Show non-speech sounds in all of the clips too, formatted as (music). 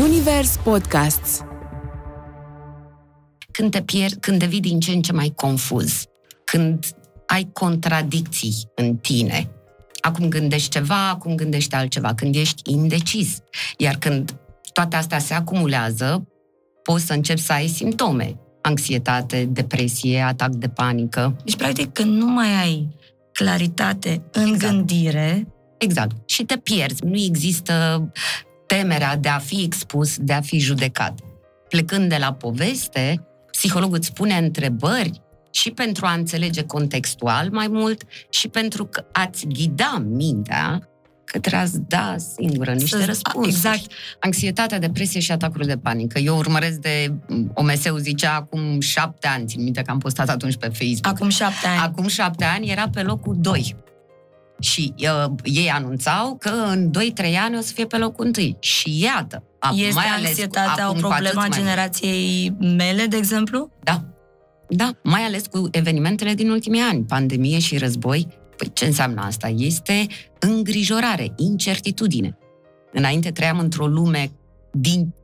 Zunivers Podcasts Când te pierzi, când devii din ce în ce mai confuz, când ai contradicții în tine, acum gândești ceva, acum gândești altceva, când ești indecis. Iar când toate astea se acumulează, poți să începi să ai simptome. Anxietate, depresie, atac de panică. Deci, practic, când nu mai ai claritate în Exact. gândire, Exact. Și te pierzi. Nu există temerea de a fi expus, de a fi judecat. Plecând de la poveste, psihologul îți pune întrebări și pentru a înțelege contextual mai mult și pentru că ați ghida mintea către a-ți da singură niște Să- răspunsuri. exact. Anxietate, depresie și atacuri de panică. Eu urmăresc de, OMS-ul zicea acum șapte ani, țin minte că am postat atunci pe Facebook. acum șapte ani, Acum șapte ani era pe locul 2. Și uh, ei anunțau că în 2-3 ani o să fie pe locul 1. Și iată, acum, este mai ales cu- anxietatea acum o cu atât problemă a mai mult. generației mele, de exemplu? Da, da, mai ales cu evenimentele din ultimii ani, pandemie și război. Păi ce înseamnă asta? Este îngrijorare, incertitudine. Înainte trăiam într-o lume din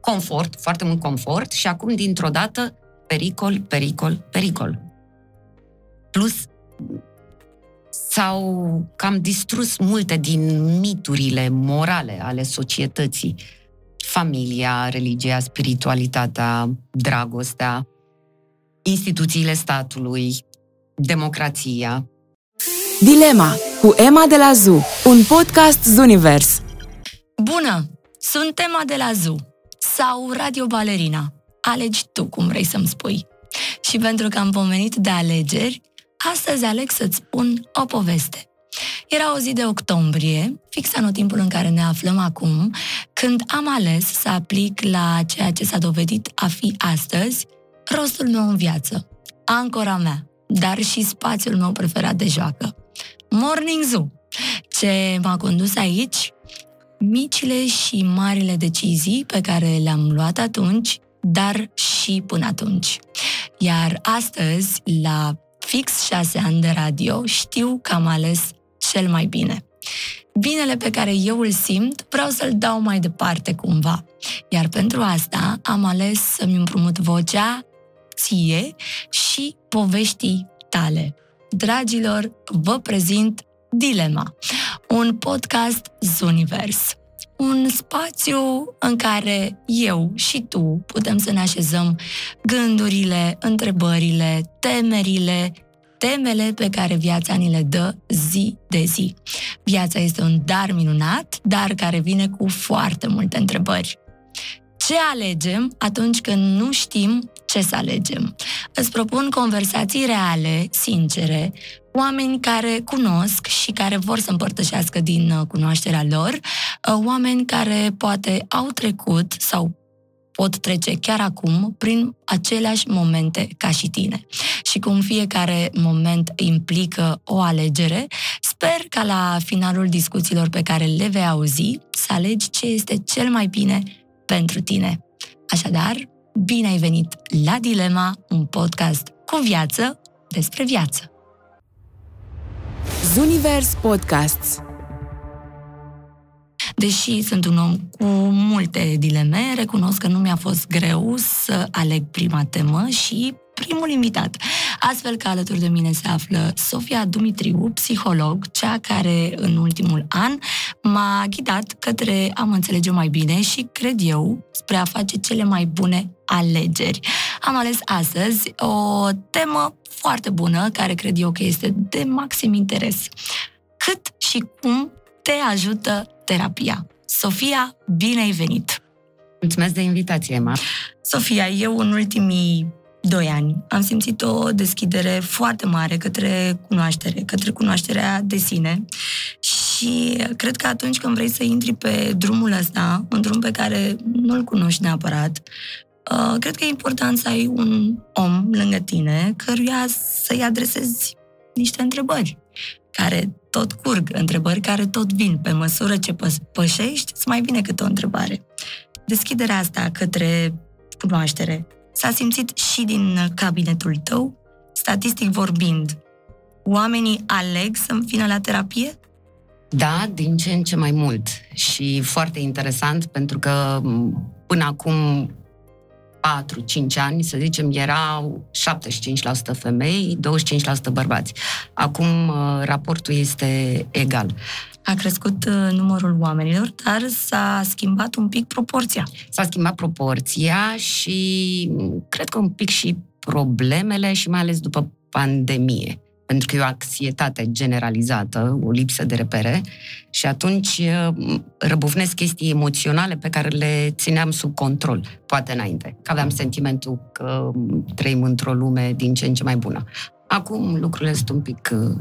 confort, foarte mult confort, și acum, dintr-o dată, pericol, pericol, pericol. Plus, s-au cam distrus multe din miturile morale ale societății. Familia, religia, spiritualitatea, dragostea, instituțiile statului, democrația. Dilema cu Emma de la ZU, un podcast Zunivers. Bună! Sunt tema de la ZU sau Radio Balerina. Alegi tu cum vrei să-mi spui. Și pentru că am pomenit de alegeri, astăzi aleg să-ți spun o poveste. Era o zi de octombrie, fix anotimpul în care ne aflăm acum, când am ales să aplic la ceea ce s-a dovedit a fi astăzi rostul meu în viață, ancora mea, dar și spațiul meu preferat de joacă. Morning Zoo. Ce m-a condus aici micile și marile decizii pe care le-am luat atunci, dar și până atunci. Iar astăzi, la fix șase ani de radio, știu că am ales cel mai bine. Binele pe care eu îl simt, vreau să-l dau mai departe cumva. Iar pentru asta am ales să-mi împrumut vocea ție și poveștii tale. Dragilor, vă prezint Dilema, un podcast Zunivers. Un spațiu în care eu și tu putem să ne așezăm gândurile, întrebările, temerile, temele pe care viața ni le dă zi de zi. Viața este un dar minunat, dar care vine cu foarte multe întrebări. Ce alegem atunci când nu știm ce să alegem? Îți propun conversații reale, sincere, oameni care cunosc și care vor să împărtășească din uh, cunoașterea lor, uh, oameni care poate au trecut sau pot trece chiar acum prin aceleași momente ca și tine. Și cum fiecare moment implică o alegere, sper ca la finalul discuțiilor pe care le vei auzi să alegi ce este cel mai bine pentru tine. Așadar, bine ai venit la Dilema, un podcast cu viață despre viață. Zunivers Podcasts. Deși sunt un om cu multe dileme, recunosc că nu mi-a fost greu să aleg prima temă și primul invitat. Astfel că alături de mine se află Sofia Dumitriu, psiholog, cea care în ultimul an m-a ghidat către a mă înțelege mai bine și, cred eu, spre a face cele mai bune alegeri. Am ales astăzi o temă foarte bună, care cred eu că este de maxim interes. Cât și cum te ajută terapia. Sofia, bine ai venit! Mulțumesc de invitație, Emma. Sofia, eu în ultimii doi ani. Am simțit o deschidere foarte mare către cunoaștere, către cunoașterea de sine. Și cred că atunci când vrei să intri pe drumul ăsta, un drum pe care nu-l cunoști neapărat, uh, cred că e important să ai un om lângă tine căruia să-i adresezi niște întrebări care tot curg, întrebări care tot vin. Pe măsură ce pă- pășești, îți mai vine câte o întrebare. Deschiderea asta către cunoaștere s-a simțit și din cabinetul tău, statistic vorbind. Oamenii aleg să vină la terapie? Da, din ce în ce mai mult. Și foarte interesant pentru că până acum 4-5 ani, să zicem, erau 75% femei, 25% bărbați. Acum uh, raportul este egal. A crescut uh, numărul oamenilor, dar s-a schimbat un pic proporția. S-a schimbat proporția și mm, cred că un pic și problemele și mai ales după pandemie pentru că e o anxietate generalizată, o lipsă de repere și atunci uh, răbufnesc chestii emoționale pe care le țineam sub control, poate înainte, că aveam sentimentul că trăim într-o lume din ce în ce mai bună. Acum lucrurile sunt un pic uh,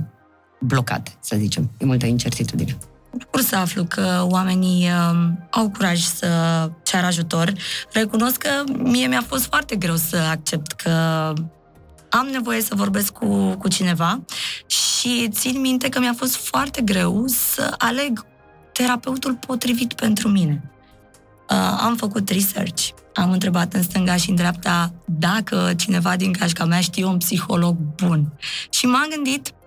blocate, să zicem, e multă incertitudine. Bucur să aflu că oamenii uh, au curaj să ceară ajutor. Recunosc că mie mi-a fost foarte greu să accept că am nevoie să vorbesc cu, cu cineva și țin minte că mi-a fost foarte greu să aleg terapeutul potrivit pentru mine. Uh, am făcut research, am întrebat în stânga și în dreapta dacă cineva din cașca mea știe un psiholog bun. Și m-am gândit uh,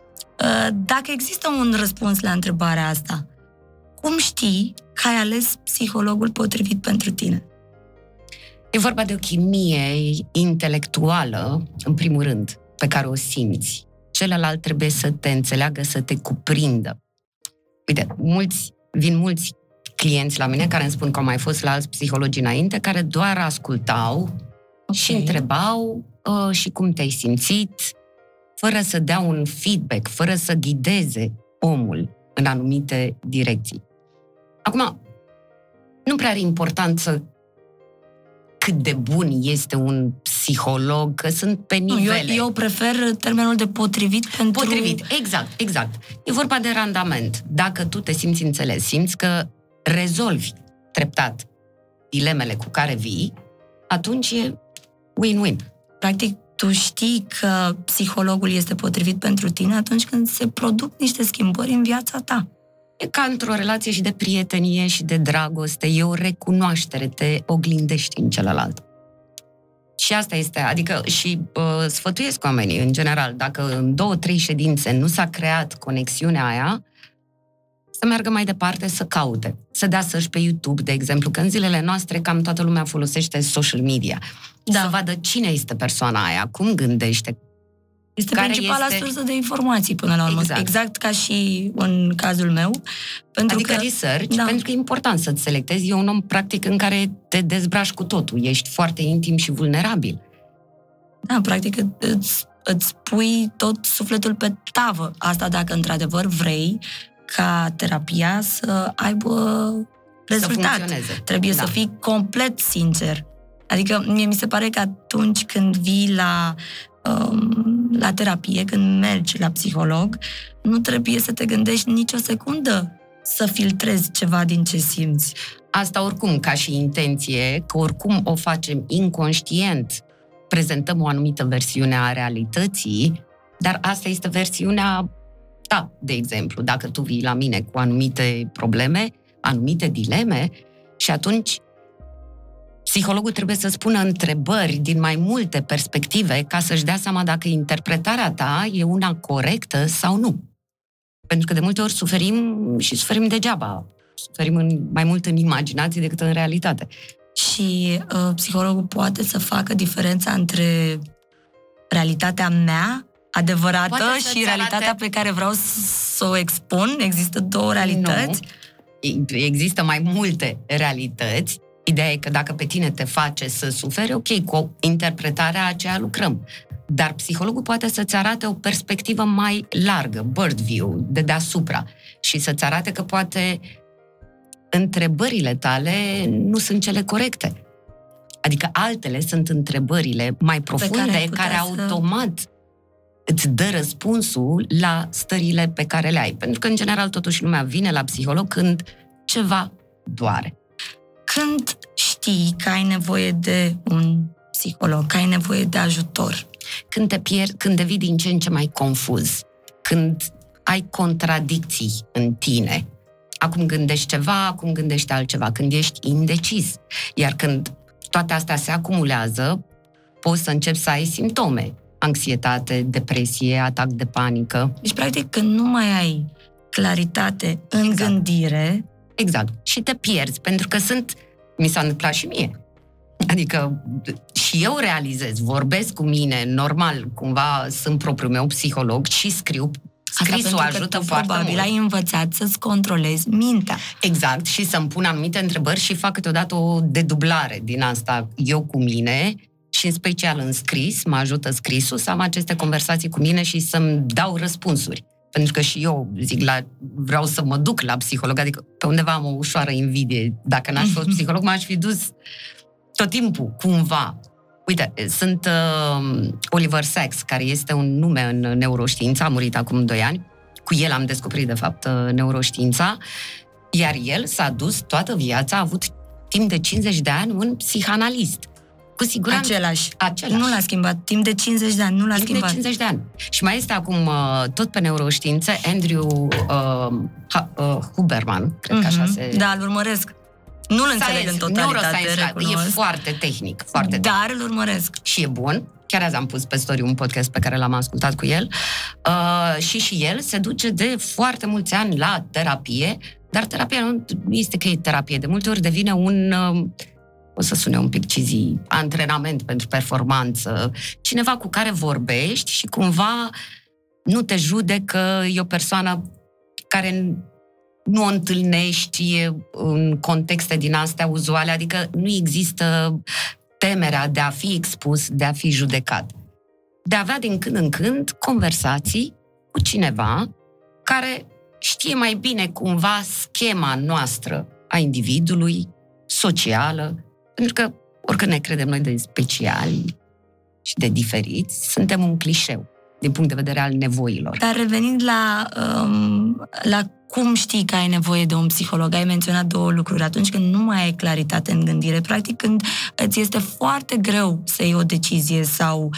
dacă există un răspuns la întrebarea asta. Cum știi că ai ales psihologul potrivit pentru tine? E vorba de o chimie intelectuală, în primul rând, pe care o simți. Celălalt trebuie să te înțeleagă, să te cuprindă. Uite, mulți, vin mulți clienți la mine care îmi spun că au mai fost la alți psihologi înainte, care doar ascultau okay. și întrebau uh, și cum te-ai simțit, fără să dea un feedback, fără să ghideze omul în anumite direcții. Acum, nu prea are important să cât de bun este un psiholog, că sunt pe nivele. Nu, eu, eu prefer termenul de potrivit pentru... Potrivit, exact, exact. E vorba de randament. Dacă tu te simți înțeles, simți că rezolvi treptat dilemele cu care vii, atunci e win-win. Practic, tu știi că psihologul este potrivit pentru tine atunci când se produc niște schimbări în viața ta. E ca într-o relație și de prietenie și de dragoste, e o recunoaștere, te oglindești în celălalt. Și asta este, adică și uh, sfătuiesc oamenii în general, dacă în două, trei ședințe nu s-a creat conexiunea aia, să meargă mai departe, să caute, să dea să pe YouTube, de exemplu, că în zilele noastre cam toată lumea folosește social media. Da. Să vadă cine este persoana aia, cum gândește, este care principala este... sursă de informații până la urmă. Exact. exact ca și în cazul meu. Pentru adică că, research, da. pentru că e important să-ți selectezi. E un om practic în care te dezbraci cu totul. Ești foarte intim și vulnerabil. Da, practic îți, îți pui tot sufletul pe tavă. Asta dacă într-adevăr vrei ca terapia să aibă rezultat. Să Trebuie da. să fii complet sincer. Adică mie mi se pare că atunci când vii la um, la terapie, când mergi la psiholog, nu trebuie să te gândești nicio secundă să filtrezi ceva din ce simți. Asta oricum, ca și intenție, că oricum o facem inconștient, prezentăm o anumită versiune a realității, dar asta este versiunea ta, de exemplu. Dacă tu vii la mine cu anumite probleme, anumite dileme, și atunci Psihologul trebuie să spună întrebări din mai multe perspective ca să-și dea seama dacă interpretarea ta e una corectă sau nu. Pentru că de multe ori suferim și suferim degeaba. Suferim în, mai mult în imaginație decât în realitate. Și uh, psihologul poate să facă diferența între realitatea mea adevărată și realitatea arate... pe care vreau să o expun. Există două realități. Nu. Există mai multe realități Ideea e că dacă pe tine te face să suferi, ok, cu interpretarea aceea lucrăm. Dar psihologul poate să-ți arate o perspectivă mai largă, bird view, de deasupra, și să-ți arate că poate întrebările tale nu sunt cele corecte. Adică altele sunt întrebările mai profunde care, care automat să... îți dă răspunsul la stările pe care le ai. Pentru că, în general, totuși lumea vine la psiholog când ceva doare. Când știi că ai nevoie de un psiholog, că ai nevoie de ajutor? Când te pierd, când devii din ce în ce mai confuz, când ai contradicții în tine, acum gândești ceva, acum gândești altceva, când ești indecis. Iar când toate astea se acumulează, poți să începi să ai simptome. Anxietate, depresie, atac de panică. Deci, practic, când nu mai ai claritate în Exact. gândire, Exact. Și te pierzi, pentru că sunt, mi s-a întâmplat și mie. Adică și eu realizez, vorbesc cu mine, normal, cumva sunt propriul meu psiholog și scriu. Scrisul pentru că ajută tu foarte probabil mult. ai învățat să-ți controlezi mintea. Exact, și să-mi pun anumite întrebări și fac câteodată o dedublare din asta eu cu mine și în special în scris, mă ajută scrisul să am aceste conversații cu mine și să-mi dau răspunsuri. Pentru că și eu, zic, la, vreau să mă duc la psiholog, adică pe undeva am o ușoară invidie. Dacă n-aș fi fost (laughs) psiholog, m-aș fi dus tot timpul, cumva. Uite, sunt uh, Oliver Sacks, care este un nume în neuroștiință, a murit acum 2 ani. Cu el am descoperit, de fapt, uh, neuroștiința. Iar el s-a dus toată viața, a avut timp de 50 de ani un psihanalist. Cu siguranță. Același. Același. Nu l-a schimbat. Timp de 50 de ani, nu l-a Timp de schimbat. 50 de ani. Și mai este acum, uh, tot pe neuroștiință, Andrew uh, ha, uh, Huberman, cred că așa Mhm. se... Da, îl urmăresc. Nu-l înțeleg în totalitate, Neuroscience Lab. E recunosc. foarte tehnic, foarte tehnic. Dar îl urmăresc. și e bun. Chiar azi am pus pe story un podcast pe care l-am ascultat cu el. Uh, și și el se duce de foarte mulți ani la terapie, dar terapia nu este că e terapie. De multe ori devine un, uh, o să sune un pic cizi, antrenament pentru performanță. Cineva cu care vorbești și cumva nu te judecă, e o persoană care nu o întâlnești în contexte din astea uzuale, adică nu există temerea de a fi expus, de a fi judecat. De a avea din când în când conversații cu cineva care știe mai bine cumva schema noastră a individului, socială, pentru că oricând ne credem noi de speciali și de diferiți, suntem un clișeu din punct de vedere al nevoilor. Dar revenind la, um, la cum știi că ai nevoie de un psiholog, ai menționat două lucruri. Atunci când nu mai ai claritate în gândire, practic când îți este foarte greu să iei o decizie sau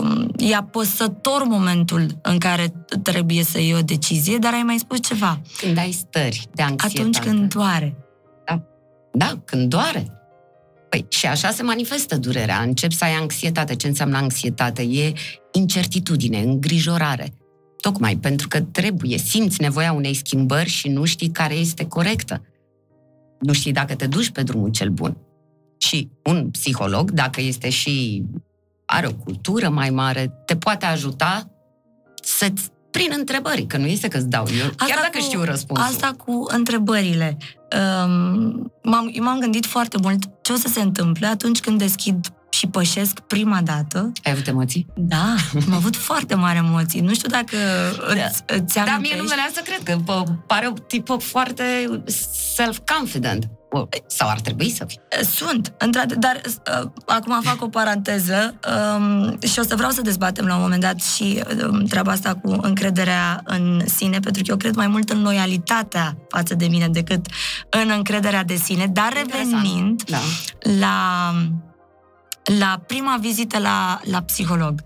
um, e apăsător momentul în care trebuie să iei o decizie, dar ai mai spus ceva. Când ai stări de anxietate. Atunci când doare. Da, când doare. Păi, și așa se manifestă durerea. Încep să ai anxietate. Ce înseamnă anxietate? E incertitudine, îngrijorare. Tocmai pentru că trebuie, simți nevoia unei schimbări și nu știi care este corectă. Nu știi dacă te duci pe drumul cel bun. Și un psiholog, dacă este și are o cultură mai mare, te poate ajuta să-ți prin întrebări, că nu este că îți dau eu, chiar dacă cu, știu răspunsul. Asta cu întrebările. Um, m-am, m-am gândit foarte mult ce o să se întâmple atunci când deschid și pășesc prima dată. Ai avut emoții? Da, am avut foarte mari emoții. Nu știu dacă îți, îți Da, mie amintești. nu venea să cred că pă, pare o tipă foarte self-confident. O, Sau ar trebui să fie. Sunt, într dar uh, acum fac o paranteză um, și o să vreau să dezbatem la un moment dat și um, treaba asta cu încrederea în sine, pentru că eu cred mai mult în loialitatea față de mine decât în încrederea de sine, dar Interesant. revenind Da. la, la prima vizită la, la psiholog.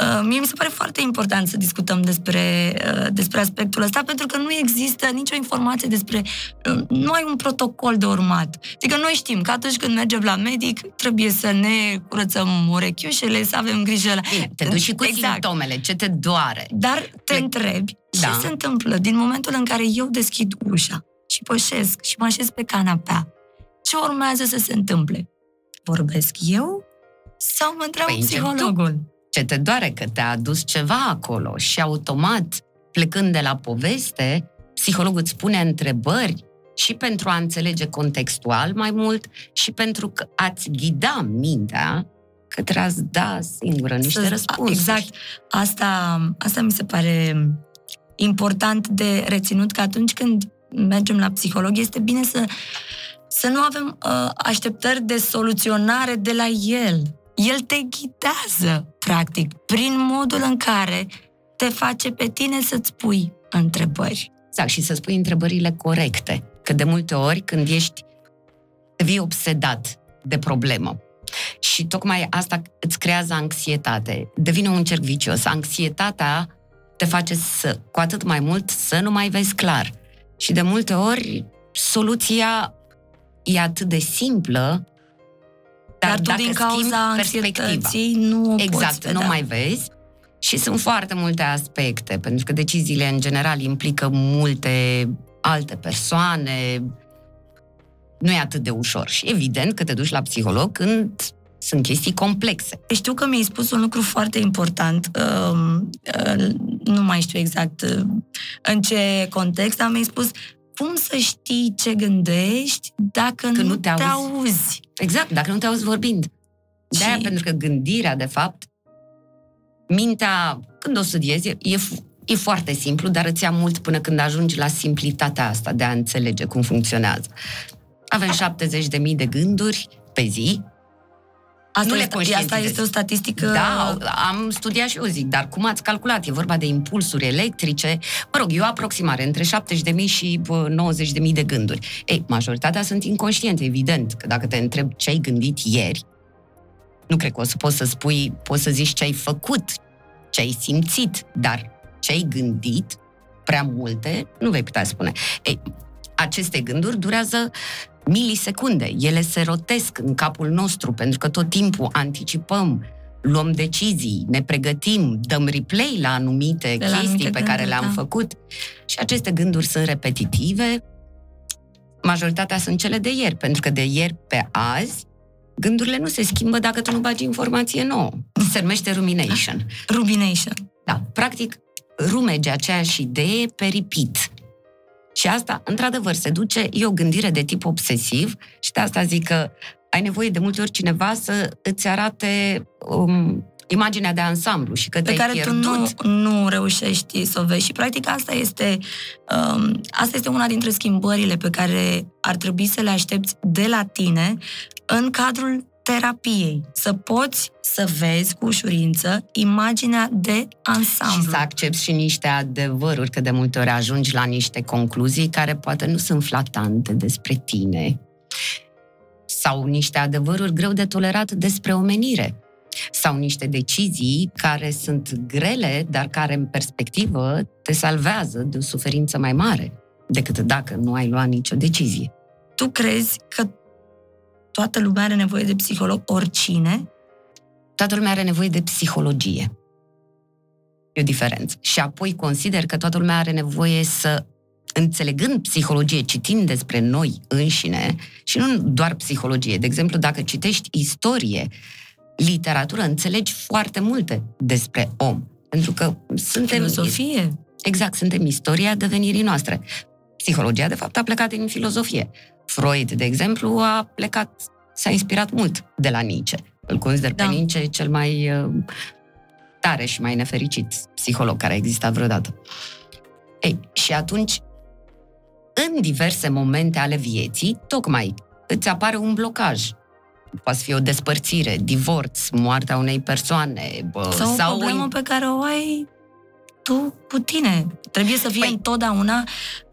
Uh, mie mi se pare foarte important să discutăm despre, uh, despre aspectul ăsta, pentru că nu există nicio informație despre... Uh, nu ai un protocol de urmat. Adică noi știm că atunci când mergem la medic, trebuie să ne curățăm urechiușele, să avem grijă la... Bine, te duci și cu Exact. simptomele, ce te doare. Dar te Le- întrebi ce Da. se întâmplă din momentul în care eu deschid ușa și pășesc și mă așez pe canapea. Ce urmează să se întâmple? Vorbesc eu sau mă întreabă Păi, încep psihologul? Ce te doare că te-a adus ceva acolo și automat, plecând de la poveste, psihologul îți pune întrebări și pentru a înțelege contextual mai mult și pentru că a-ți ghida mintea către a-ți da singură niște Să- răspunsuri. Exact. Asta, asta mi se pare important de reținut, că atunci când mergem la psiholog, este bine să, să nu avem uh, așteptări de soluționare de la el. El te ghidează, practic, prin modul în care te face pe tine să-ți pui întrebări. Exact, și să-ți pui întrebările corecte. Că de multe ori, când ești, devii obsedat de problemă. Și tocmai asta îți creează anxietate. Devine un cerc vicios. Anxietatea te face să, cu atât mai mult, să nu mai vezi clar. Și de multe ori, soluția e atât de simplă, dar, Dar tu, dacă din schimbi cauza perspectiva, anxietății, nu o Exact, poți vedea. nu mai vezi. Și sunt foarte multe aspecte, pentru că deciziile în general implică multe alte persoane, nu e atât de ușor. Și evident că te duci la psiholog când sunt chestii complexe. Știu că mi-ai spus un lucru foarte important, uh, uh, nu mai știu exact uh, în ce context, dar mi-ai spus cum să știi ce gândești dacă Că nu, nu te te auzi. auzi. Exact, dacă nu te auzi vorbind. De-aia, Și- pentru că gândirea, de fapt, mintea, când o studiezi, e, e, f- e foarte simplu, dar îți ia mult până când ajungi la simplitatea asta de a înțelege cum funcționează. Avem 70.000 de gânduri pe zi. Asta, Nu le este, conștientizezi. asta este o statistică... Da, am studiat și eu zic, dar cum ați calculat? E vorba de impulsuri electrice. Mă rog, e o aproximare între 70.000 și bă, 90.000 de gânduri. Ei, majoritatea sunt inconștiente, evident, că dacă te întreb ce ai gândit ieri, nu cred că o să poți să spui, poți să zici ce ai făcut, ce ai simțit, dar ce ai gândit, prea multe, nu vei putea spune. Ei, aceste gânduri durează milisecunde. Ele se rotesc în capul nostru, pentru că tot timpul anticipăm, luăm decizii, ne pregătim, dăm replay la anumite De la chestii anumite pe care gânduri, le-am da. făcut. Și aceste gânduri sunt repetitive. Majoritatea sunt cele de ieri, pentru că de ieri pe azi gândurile nu se schimbă dacă tu nu bagi informație nouă. Se numește rumination. Rumination. Da, practic, rumege aceeași idee pe repeat. Și asta, într-adevăr, se duce, e o gândire de tip obsesiv și de asta zic că ai nevoie de multe ori cineva să îți arate um, imaginea de ansamblu și că pe te-ai care pierdut. tu nu, nu reușești să o vezi. Și, practic, asta este, um, asta este una dintre schimbările pe care ar trebui să le aștepți de la tine în cadrul terapiei. Să poți să vezi cu ușurință imaginea de ansamblu. Și să accepti și niște adevăruri, că de multe ori ajungi la niște concluzii care poate nu sunt flatante despre tine. Sau niște adevăruri greu de tolerat despre omenire. Sau niște decizii care sunt grele, dar care în perspectivă te salvează de o suferință mai mare decât dacă nu ai luat nicio decizie. Tu crezi că toată lumea are nevoie de psiholog, oricine? Toată lumea are nevoie de psihologie. E o diferență. Și apoi consider că toată lumea are nevoie să, înțelegând psihologie, citind despre noi înșine, și nu doar psihologie. De exemplu, dacă citești istorie, literatură, înțelegi foarte multe despre om. Pentru că suntem... Filosofie? Exact, suntem istoria devenirii noastre. Psihologia, de fapt, a plecat din filozofie. Freud, de exemplu, a plecat, s-a inspirat mult de la Nietzsche. Îl consider Da. pe Nietzsche cel mai uh, tare și mai nefericit psiholog care a existat vreodată. Ei, și atunci, în diverse momente ale vieții, tocmai îți apare un blocaj. Poate fi o despărțire, divorț, moartea unei persoane, bă, Sau o sau problemă pe care o ai tu cu tine. Trebuie să fie Păi- întotdeauna...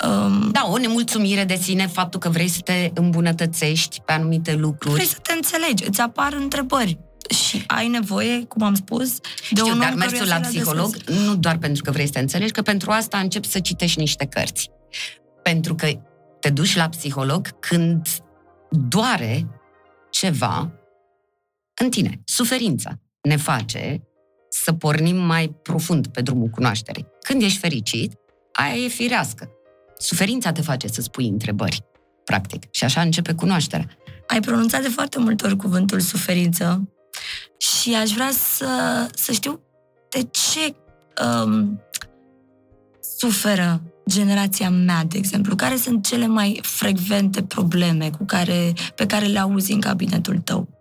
Um, Da, o nemulțumire de sine, faptul că vrei să te îmbunătățești pe anumite lucruri. vrei să te înțelegi, îți apar întrebări și ai nevoie, cum am spus, de Știu, un om dar căruia mersul să la le psiholog adresezi. nu doar pentru că vrei să te înțelegi, că pentru asta începi să citești niște cărți. Pentru că te duci la psiholog când doare ceva în tine. Suferința ne face să pornim mai profund pe drumul cunoașterii. Când ești fericit, aia e firească. Suferința te face să spui întrebări, practic. Și așa începe cunoașterea. Ai pronunțat de foarte multe ori cuvântul suferință și aș vrea să, să știu de ce um, suferă generația mea, de exemplu. Care sunt cele mai frecvente probleme cu care, pe care le auzi în cabinetul tău?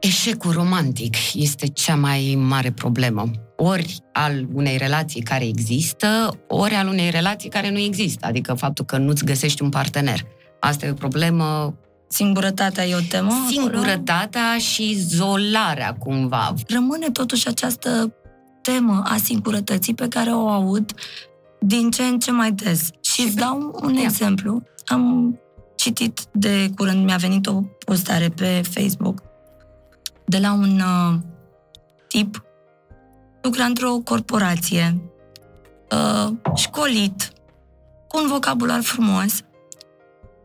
Eșecul romantic este cea mai mare problemă. Ori al unei relații care există, ori al unei relații care nu există. Adică faptul că nu-ți găsești un partener. Asta e o problemă. Singurătatea e o temă? acolo? Singurătatea și izolarea, cumva. rămâne totuși această temă a singurătății pe care o aud din ce în ce mai des. Și îți dau un Ia. exemplu. Am citit de curând, mi-a venit o postare pe Facebook de la un uh, tip lucra într-o corporație, uh, școlit, cu un vocabular frumos,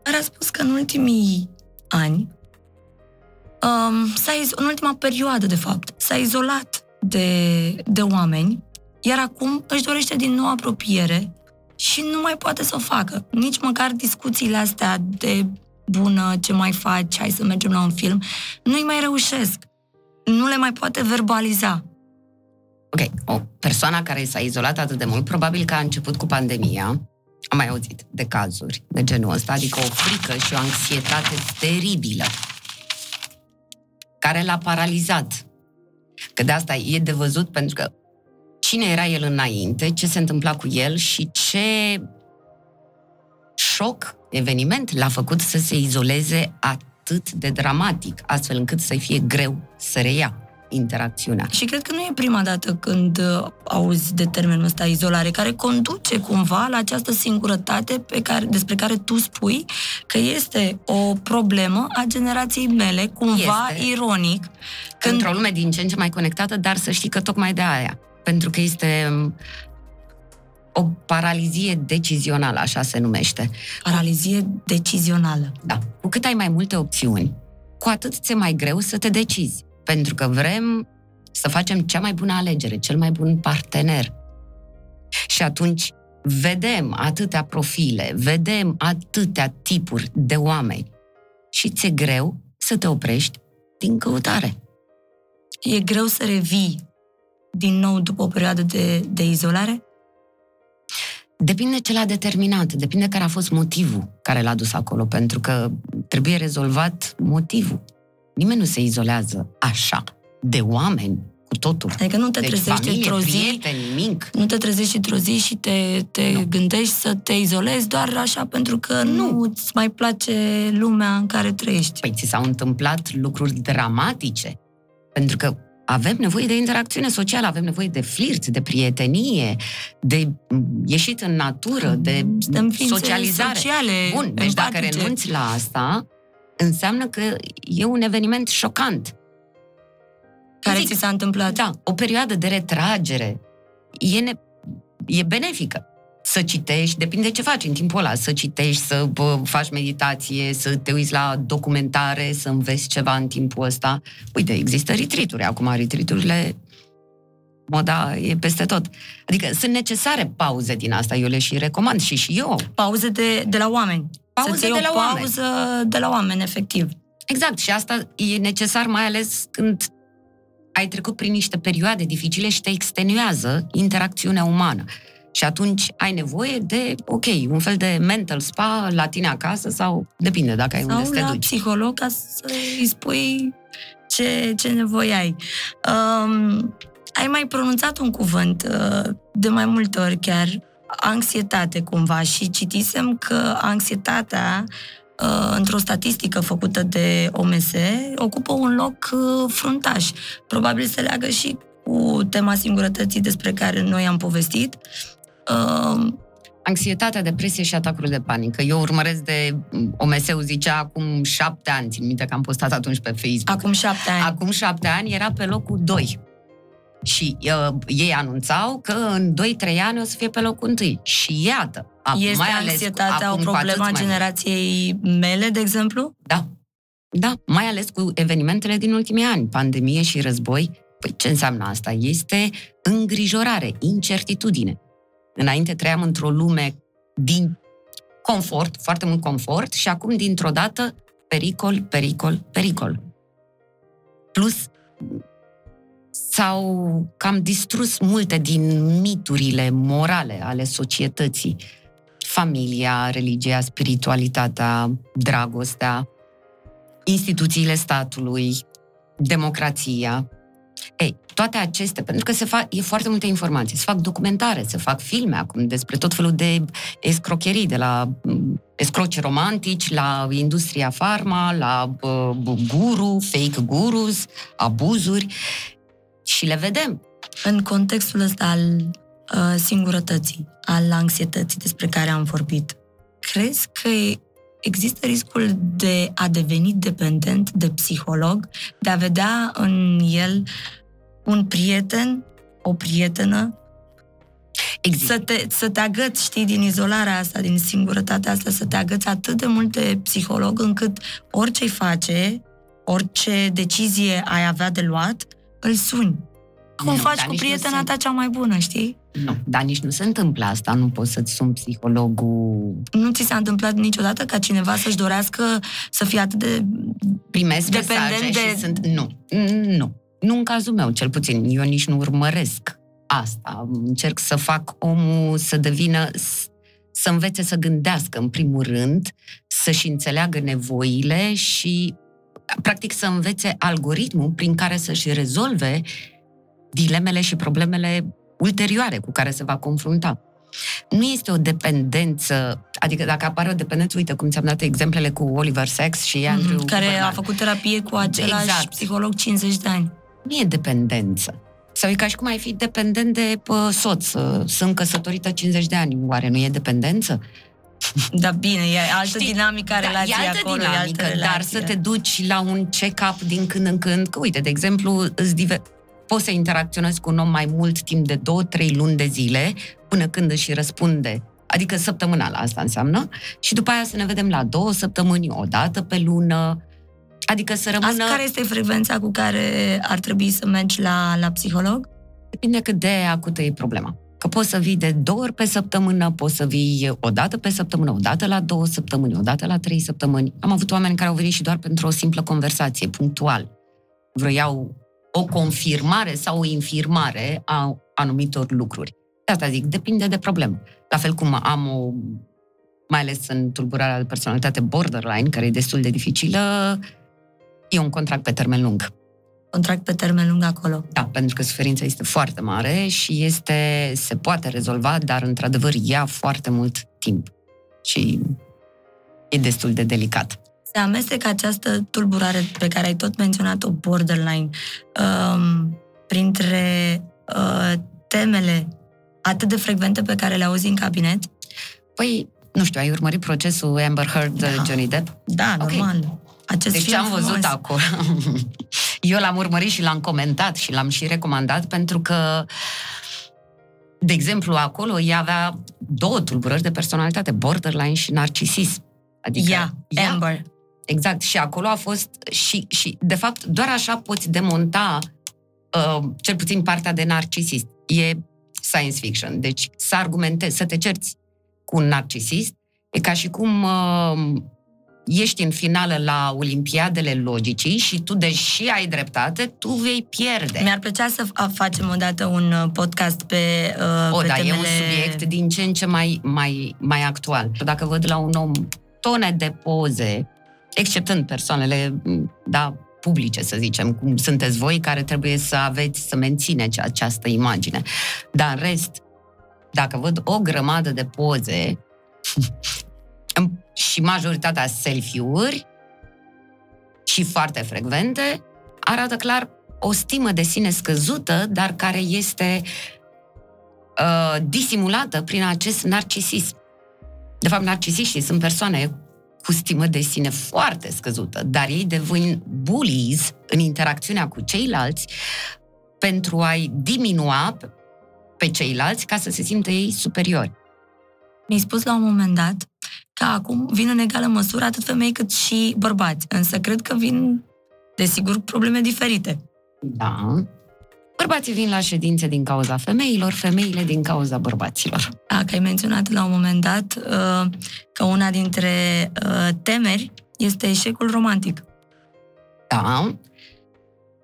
dar a spus că în ultimii ani um, s-a iz- în ultima perioadă, de fapt, s-a izolat de, de oameni, iar acum își dorește din nou apropiere și nu mai poate să o facă. Nici măcar discuțiile astea de bună, ce mai faci, hai să mergem la un film, nu-i mai reușesc. Nu le mai poate verbaliza. Ok, o persoană care s-a izolat atât de mult, probabil că a început cu pandemia, am mai auzit de cazuri de genul ăsta, adică o frică și o anxietate teribilă care l-a paralizat. Că de asta e de văzut pentru că cine era el înainte, ce se întâmpla cu el și ce șoc, eveniment l-a făcut să se izoleze atât de dramatic, astfel încât să-i fie greu să reia interacțiunea. Și cred că nu e prima dată când uh, auzi de termenul ăsta izolare, care conduce cumva la această singurătate pe care, despre care tu spui că este o problemă a generației mele, cumva este. ironic. Când... Într-o lume din ce în ce mai conectată, dar să știi că tocmai de aia. Pentru că este um, o paralizie decizională, așa se numește. Paralizie decizională. Da. Cu cât ai mai multe opțiuni, cu atât ți-e mai greu să te decizi. Pentru că vrem să facem cea mai bună alegere, cel mai bun partener. Și atunci vedem atâtea profile, vedem atâtea tipuri de oameni și ți-e greu să te oprești din căutare. E greu să revii din nou după o perioadă de, de izolare? Depinde ce l-a determinat, depinde care a fost motivul care l-a dus acolo, pentru că trebuie rezolvat motivul. Nimeni nu se izolează așa, de oameni, cu totul. Adică nu te deci trezești familie, într-o zi, prieteni, nimic. nu te trezești într-o zi și te, te nu. gândești să te izolezi doar așa pentru că nu. nu îți mai place lumea în care trăiești. Păi ți s-au întâmplat lucruri dramatice. Pentru că avem nevoie de interacțiune socială, avem nevoie de flirt, de prietenie, de ieșit în natură, de Suntem socializare. sociale, Bun, deci dacă renunți la asta, înseamnă că e un eveniment șocant. Care Zic, ți s-a întâmplat? Da, o perioadă de retragere e, ne- e benefică. Să citești, depinde ce faci în timpul ăla, să citești, să bă, faci meditație, să te uiți la documentare, să înveți ceva în timpul ăsta. Uite, există retreat acum retreat moda e peste tot. Adică sunt necesare pauze din asta, eu le și recomand și și eu. Pauze de, de la oameni. Pauze de la o pauză oameni. de la oameni, efectiv. Exact, și asta e necesar mai ales când ai trecut prin niște perioade dificile și te extenuează interacțiunea umană. Și atunci ai nevoie de, ok, un fel de mental spa la tine acasă sau depinde dacă ai sau unde să te la duci. psiholog ca să îi spui ce, ce nevoie ai. Um, ai mai pronunțat un cuvânt uh, de mai multe ori chiar, anxietate cumva și citisem că anxietatea uh, într-o statistică făcută de OMS ocupă un loc uh, fruntaș. Probabil se leagă și cu tema singurătății despre care noi am povestit. Uh, Anxietatea, depresie și atacurile de panică. Eu urmăresc de, OMS-ul zicea acum șapte ani, țin minte că am postat atunci pe Facebook. acum șapte ani. Acum șapte ani era pe locul 2. Și uh, ei anunțau că în 2-3 ani o să fie pe locul 1. Și iată, acum, Este mai ales, anxietatea acum o cu atât problemă a mai mult. generației mele, de exemplu? Da. Da, mai ales cu evenimentele din ultimii ani, pandemie și război. Păi ce înseamnă asta? Este îngrijorare, incertitudine. Înainte trăiam într-o lume din confort, foarte mult confort, și acum, dintr-o dată, pericol, pericol, pericol. Plus, s-au cam distrus multe din miturile morale ale societății. Familia, religia, spiritualitatea, dragostea, instituțiile statului, democrația. Ei, toate acestea, pentru că se fac, e foarte multe informații, se fac documentare, se fac filme acum despre tot felul de escrocherii, de la mm, escroci romantici, la industria farma, la uh, guru, fake gurus, abuzuri și le vedem. În contextul ăsta al uh, singurătății, al anxietății despre care am vorbit, crezi că există riscul de a deveni dependent de psiholog, de a vedea în el un prieten, o prietenă, Există. să te, să te agăți, știi, din izolarea asta, din singurătatea asta, să te agăți atât de mult de psiholog încât orice-i face, orice decizie ai avea de luat, îl suni. Cum Nu, faci dar cu nici nu prietena sunt- ta cea mai bună, știi? Nu, dar nici nu se întâmplă asta. Nu poți să-ți suni psihologul. Nu ți s-a întâmplat niciodată ca cineva să-și dorească să fie atât de... Primesc Dependent mesaje de- și sunt... Nu, nu. Nu în cazul meu, cel puțin. Eu nici nu urmăresc asta. Încerc să fac omul să devină... s- să învețe să gândească, în primul rând, să-și înțeleagă nevoile și, practic, să învețe algoritmul prin care să-și rezolve dilemele și problemele ulterioare cu care se va confrunta. Nu este o dependență, adică dacă apare o dependență, uite cum ți-am dat exemplele cu Oliver Sacks și Andrew Mhm, care a Huberman. făcut terapie cu același Exact. psiholog 50 de ani. Nu e dependență. Sau e ca și cum ai fi dependent de pă, soț. Sunt căsătorită 50 de ani. Oare nu e dependență? Da, bine, e altă Știi, dinamică a Da, relației e altă acolo, e dinamică, altă dar relație. să te duci la un check-up din când în când, că uite, de exemplu, îți diver... poți să interacționezi cu un om mai mult timp de 2-3 luni de zile, până când își răspunde, adică săptămânal asta înseamnă, și după aia să ne vedem la două săptămâni, o dată pe lună, adică să rămână... Asta care este frecvența cu care ar trebui să mergi la, la psiholog? Depinde cât de acută e problema. Că poți să vii de două ori pe săptămână, poți să vii o dată pe săptămână, o dată la două săptămâni, o dată la trei săptămâni. Am avut oameni care au venit și doar pentru o simplă conversație, punctual. Vroiau o confirmare sau o infirmare a anumitor lucruri. De asta zic, depinde de problemă. La fel cum am o, mai ales în tulburarea de personalitate borderline, care e destul de dificilă, e un contract pe termen lung. Contract pe termen lung acolo. Da, pentru că suferința este foarte mare și este, se poate rezolva, dar într-adevăr ia foarte mult timp. Și e destul de delicat. Se amestecă această tulburare pe care ai tot menționat-o, borderline, um, printre uh, temele atât de frecvente pe care le auzi în cabinet? Păi, nu știu, ai urmărit procesul Amber Heard Da. Johnny Depp? Da, Ok. normal. Acest Deci film am văzut frumos. acolo. (laughs) Eu l-am urmărit și l-am comentat și l-am și recomandat pentru că, de exemplu, acolo ea avea două tulburări de personalitate, borderline și narcisism. Adică Ea, ea Amber. Exact. Și acolo a fost și, și de fapt, doar așa poți demonta uh, cel puțin partea de narcisist. E science fiction. Deci să argumentezi, să te cerți cu un narcisist, e ca și cum uh, ești în finală la Olimpiadele logicii și tu, deși ai dreptate, tu vei pierde. Mi-ar plăcea să f- facem odată un uh, podcast pe, uh, o, pe da, temele... e un subiect din ce în ce mai, mai, mai actual. Dacă văd la un om tone de poze, exceptând persoanele, m, da, publice, să zicem, cum sunteți voi, care trebuie să aveți, să mențineți această imagine. Dar în rest, dacă văd o grămadă de poze (laughs) și majoritatea selfie-uri și foarte frecvente, arată clar o stimă de sine scăzută, dar care este uh, disimulată prin acest narcisism. De fapt, narcisiștii sunt persoane cu stimă de sine foarte scăzută, dar ei devin bullies în interacțiunea cu ceilalți pentru a-i diminua pe ceilalți ca să se simtă ei superiori. Mi-ai spus la un moment dat că acum vin în egală măsură atât femei cât și bărbați, însă cred că vin, desigur, probleme diferite. Da. Bărbații vin la ședințe din cauza femeilor, femeile din cauza bărbaților. Da, că ai menționat la un moment dat uh, că una dintre uh, temeri este eșecul romantic. Da.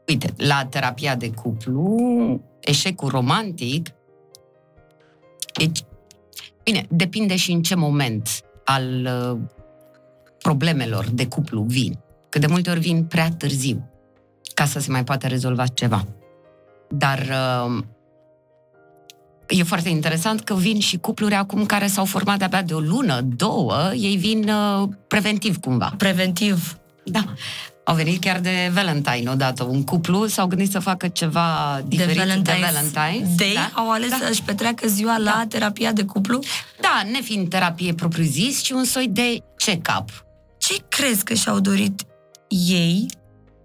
Uite, la terapia de cuplu, eșecul romantic, deci, bine, depinde și în ce moment al uh, problemelor de cuplu vin. Că de multe ori vin prea târziu ca să se mai poată rezolva ceva. Dar uh, e foarte interesant că vin și cupluri acum care s-au format de-abia de o lună, două, ei vin uh, preventiv cumva. Preventiv. Da. Au venit chiar de Valentine odată. Un cuplu s-au gândit să facă ceva diferit de Valentine's, de Valentine's Day da? au ales da. să-și petreacă ziua la Da. terapia de cuplu. Da, nefiind terapie propriu-zis, ci un soi de check-up. Ce crezi că și-au dorit ei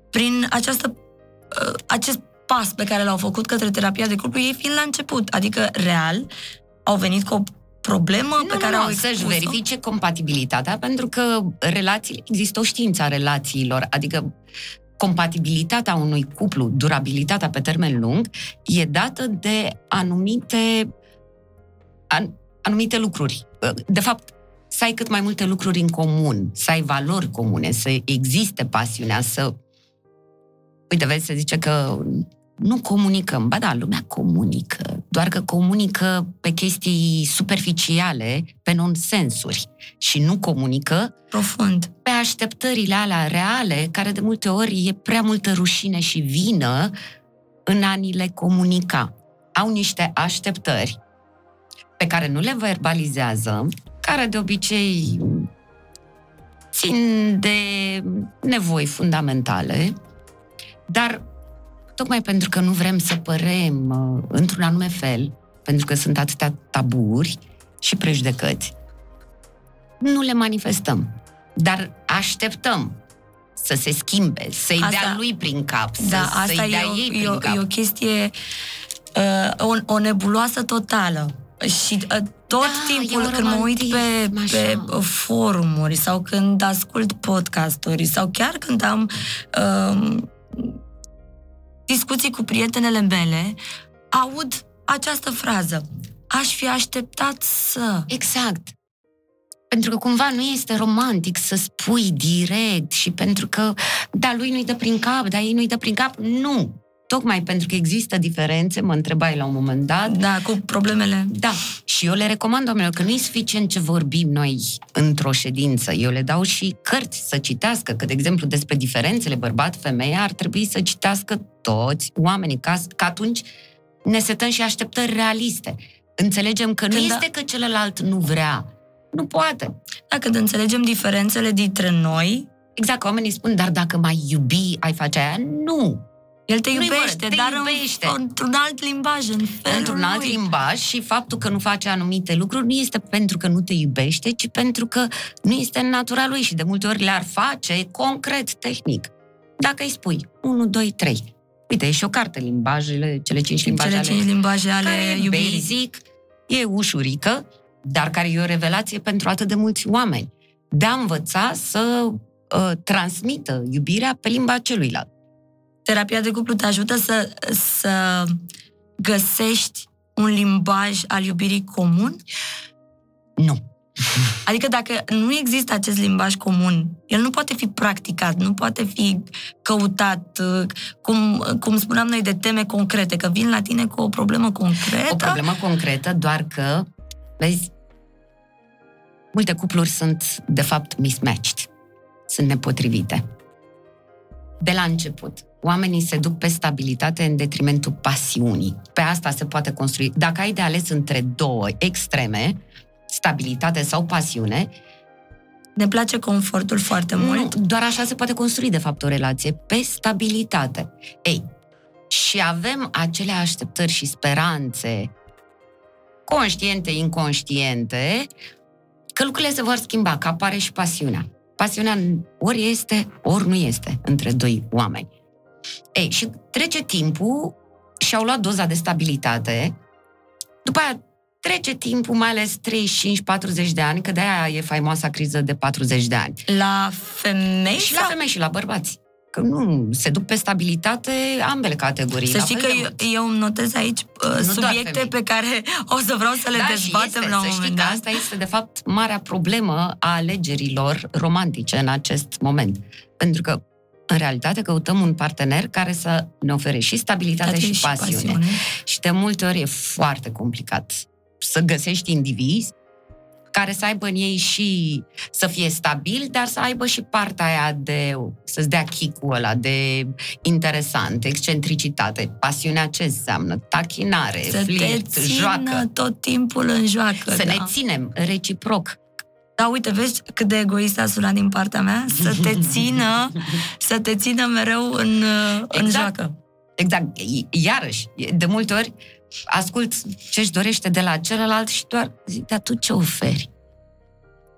prin această, uh, acest pas pe care l-au făcut către terapia de cuplu, ei fiind la început? Adică, real, au venit cu o problemă Nu, pe nu, care nu, au să-și expus verifice compatibilitatea, pentru că relații, există o știință a relațiilor, adică compatibilitatea unui cuplu, durabilitatea pe termen lung, e dată de anumite, an, anumite lucruri. De fapt, să ai cât mai multe lucruri în comun, să ai valori comune, să existe pasiunea, să... Uite, vezi, se zice că nu comunicăm. Ba da, lumea comunică, doar că comunică pe chestii superficiale, pe nonsensuri și nu comunică profund pe așteptările alea reale, care de multe ori e prea multă rușine și vină în a ni le comunica. Au niște așteptări pe care nu le verbalizează, care de obicei țin de nevoi fundamentale, dar tocmai pentru că nu vrem să părem uh, într-un anume fel, pentru că sunt atâtea taburi și prejudecăți, nu le manifestăm. Dar așteptăm să se schimbe, să-i asta, dea lui prin cap, da, să, asta să-i dea e o, ei prin e o, cap. E o chestie, uh, o, o nebuloasă totală. Și uh, tot Da, e timpul un când mă uit pe, romantism, pe așa. forumuri sau când ascult podcasturi sau chiar când am uh, discuții cu prietenele mele, aud această frază. Aș fi așteptat să... Exact. Pentru că cumva nu este romantic să spui direct și pentru că, da, lui nu-i dă prin cap, dar ei nu-i dă prin cap. Nu! Tocmai pentru că există diferențe, mă întrebai la un moment dat, Da, cu problemele. Da, și eu le recomand oamenilor că nu e suficient ce vorbim noi într-o ședință. Eu le dau și cărți să citească, că, de exemplu, despre diferențele bărbat-femeie ar trebui să citească toți oamenii, ca, că atunci ne setăm și așteptări realiste. Înțelegem că nu Când da- este că celălalt nu vrea. Nu poate. Da, când înțelegem diferențele dintre noi, Exact, că oamenii spun, dar dacă mai iubi, ai face aia? Nu! El te Nu-i iubește, vorba, te dar iubește. În, într-un alt limbaj, în felul într-un alt lui. limbaj și faptul că nu face anumite lucruri nu este pentru că nu te iubește, ci pentru că nu este în natura lui și de multe ori le-ar face concret, tehnic. Dacă îi spui 1, 2, 3. Uite, e și o carte, limbajele, cele cinci limbaje Cele ale cinci limbaje ale care e iubirii. basic, e ușurică, dar care e o revelație pentru atât de mulți oameni. De a învăța să uh, transmită iubirea pe limba celuilalt. Terapia de cuplu te ajută să, să găsești un limbaj al iubirii comun? Nu. (laughs) Adică dacă nu există acest limbaj comun, el nu poate fi practicat, nu poate fi căutat, uh, cum, cum spuneam noi, de teme concrete, că vin la tine cu o problemă concretă. O problemă concretă, doar că, vezi, multe cupluri sunt, de fapt, mismatched. Sunt nepotrivite. De la început, oamenii se duc pe stabilitate în detrimentul pasiunii. Pe asta se poate construi. Dacă ai de ales între două extreme, stabilitate sau pasiune, Ne place confortul foarte mult. nu, doar așa se poate construi, de fapt, o relație, pe stabilitate. Ei, și avem acele așteptări și speranțe, conștiente, inconștiente, că lucrurile se vor schimba, că apare și pasiunea. Pasiunea ori este, ori nu este între doi oameni. Ei, și trece timpul și au luat doza de stabilitate, după aia trece timpul, mai ales 35-40 de ani, că de-aia e faimoasa criză de 40 de ani. La femei Și la sau... femei și la bărbați. Că nu, se duc pe stabilitate ambele categorii. Să la știi fel că de eu, mult. eu îmi notez aici uh, doar subiecte femei. pe care o să vreau să le da, dezbatem și este, la un să știi moment că dat. asta este, de fapt, marea problemă a alegerilor romantice în acest moment. Pentru că, în realitate, căutăm un partener care să ne ofere și stabilitate Toate și, pasiune. Și de multe ori e foarte complicat să găsești indivizi care să aibă în ei și să fie stabil, dar să aibă și partea aia de, să-ți dea kick-ul ăla de interesant, excentricitate, pasiunea ce înseamnă, tachinare, Să te flirt, țină joacă. tot timpul în joacă. Să da. ne ținem reciproc. Da, uite, vezi cât de egoist a sunat din partea mea? Să te (laughs) țină, să te țină mereu în, uh, în Exact. joacă. Exact. I- Iarăși, de multe ori ascult ce-și dorește de la celălalt și doar zic, dar tu ce oferi?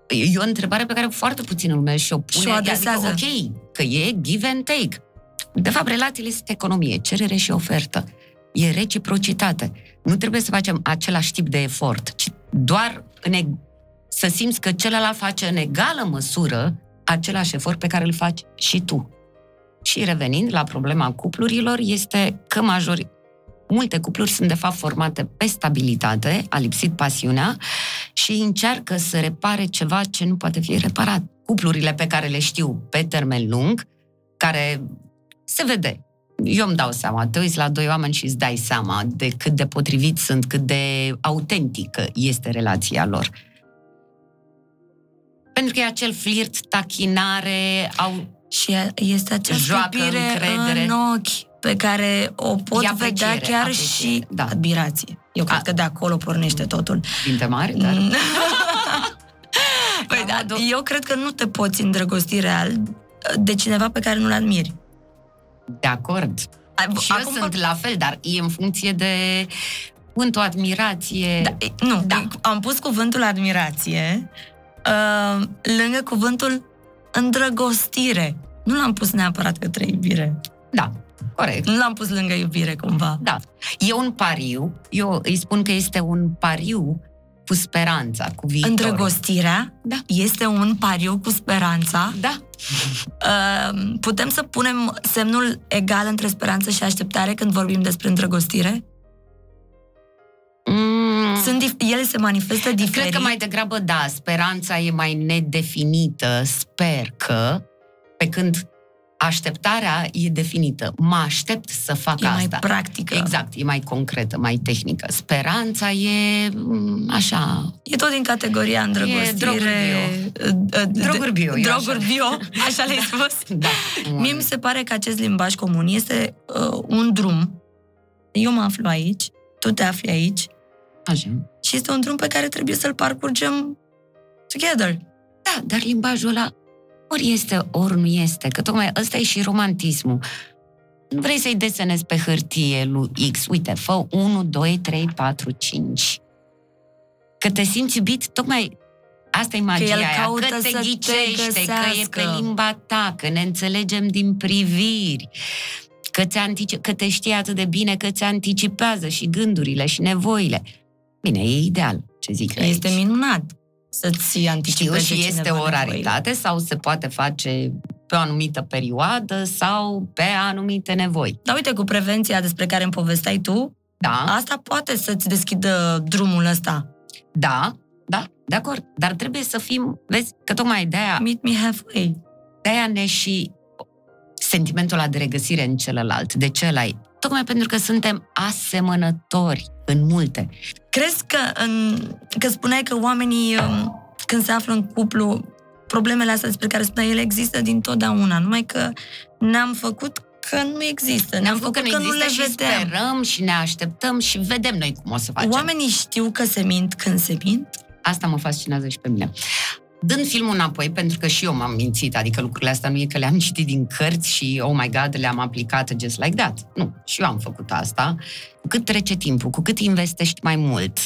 E o întrebare pe care foarte puțin lume și o pune. Și o adresează. Adică, ok, că e give and take. De fapt, relațiile sunt economie, cerere și ofertă. E reciprocitate. Nu trebuie să facem același tip de efort, ci doar în e- să simți că celălalt face în egală măsură același efort pe care îl faci și tu. și revenind la problema cuplurilor, este că majori, multe cupluri sunt de fapt formate pe stabilitate, a lipsit pasiunea și încearcă să repare ceva ce nu poate fi reparat. Cuplurile pe care le știu pe termen lung, care se vede. Eu îmi dau seama, te uiți la doi oameni și îți dai seama de cât de potrivit sunt, cât de autentică este relația lor. Pentru că e acel flirt, tachinare, au... Și este acea Joacă sclipire încredere. în ochi pe care o pot E vedea apreciere, chiar apreciere, și da. admirație. Eu cred A- că de acolo pornește totul. Cuvinte mari, dar... Mm. (laughs) păi, La da, modul- eu cred că nu te poți îndrăgosti real de cineva pe care nu-l admiri. De acord. Ai- Și eu sunt la fel, dar e în funcție de cuvântul admirație. Da, e- nu, Da. am pus cuvântul admirație uh, lângă cuvântul îndrăgostire. Nu l-am pus neapărat către iubire. da, corect. Nu l-am pus lângă iubire, cumva. Da. E un pariu. Eu îi spun că este un pariu cu speranța, cu viitorul. Îndrăgostirea Da. este un pariu cu speranța. Da. Uh, putem să punem semnul egal între speranță și așteptare când vorbim despre îndrăgostire? Mm, Sunt dif- ele se manifestă diferit. Cred că mai degrabă da, speranța e mai nedefinită, sper că, pe când așteptarea e definită. Mă aștept să fac e mai asta. practică. Exact, e mai concretă, mai tehnică. Speranța e mm, așa, E tot din categoria îndrăgostire... droguri bio. uh, uh, Droguri bio, eu Droguri așa. bio, așa le-ai (laughs) spus? da. Mie mi se pare că acest limbaj comun este uh, un drum. Eu mă aflu aici, tu te afli aici Așa. și este un drum pe care trebuie să-l parcurgem together. Da, dar limbajul ăla ori este, ori nu este, că tocmai ăsta e și romantismul. Nu vrei să-i desenezi pe hârtie lui X, uite, fă 1, 2, 3, 4, 5. Că te simți iubit, tocmai asta e magia el aia, caută că te să te ghicește, că e găsească. pe limba ta, că ne înțelegem din priviri, că, ți antici- că te știe atât de bine că ți anticipează și gândurile și nevoile. Bine, e ideal, ce zic eu Este aici. minunat să-ți Știu anticipeze și este cineva o nevoile. raritate sau se poate face pe o anumită perioadă sau pe anumite nevoi. Dar uite, cu prevenția despre care îmi povesteai tu, Da, asta poate să-ți deschidă drumul ăsta. da, da, de acord. Dar trebuie să fim, vezi, că tocmai de-aia, Meet me halfway. de-aia ne și sentimentul ăla de regăsire în celălalt, de celălalt. Tocmai pentru că suntem asemănători în multe. Crezi că, în, că spuneai că oamenii, um, când se află în cuplu, problemele astea despre care spuneai, ele există din totdeauna, numai că ne-am făcut că nu există, ne-am, făcut că, nu le și vedem. sperăm și ne așteptăm și vedem noi cum o să facem. Oamenii știu că se mint când se mint? Asta mă fascinează și pe mine. Dând filmul înapoi, pentru că și eu m-am mințit, adică lucrurile astea nu e că le-am (laughs) citit din cărți și, oh my god, le-am aplicat just like that. Nu, și eu am făcut asta. Cu cât trece timpul, cu cât investești mai mult,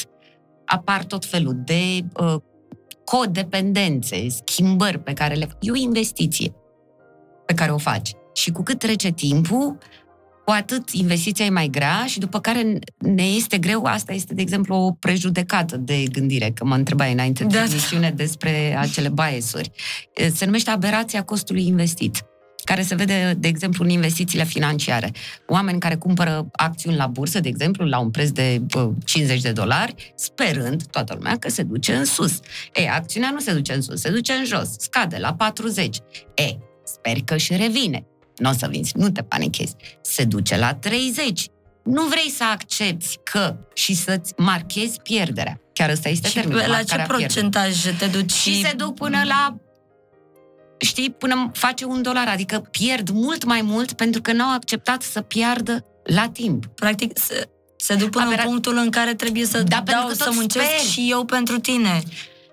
apar tot felul de uh, codependențe, schimbări pe care le... E o investiție pe care o faci. Și cu cât trece timpul, cu atât investiția e mai grea și după care ne este greu, asta este, de exemplu, o prejudecată de gândire, că mă întrebai înainte de Da. emisiune despre acele biasuri. Se numește aberația costului investit care se vede, de exemplu, în investițiile financiare. Oameni care cumpără acțiuni la bursă, de exemplu, la un preț de bă, 50 de dolari, sperând toată lumea că se duce în sus. E, acțiunea nu se duce în sus, se duce în jos, scade la 40. E, sper că își revine. Nu o să vinzi, nu te panichezi. Se duce la 30. Nu vrei să accepti că și să-ți marchezi pierderea. Chiar ăsta este Și termenul, la ce marcarea pierderii. procentaj te duci? Și se duc până la știi, până face un dolar, adică pierd mult mai mult pentru că n-au acceptat să piardă la timp. Practic, se, se duc până Abera- în punctul în care trebuie să Da, pentru dau, că să tot muncesc speri. și eu pentru tine.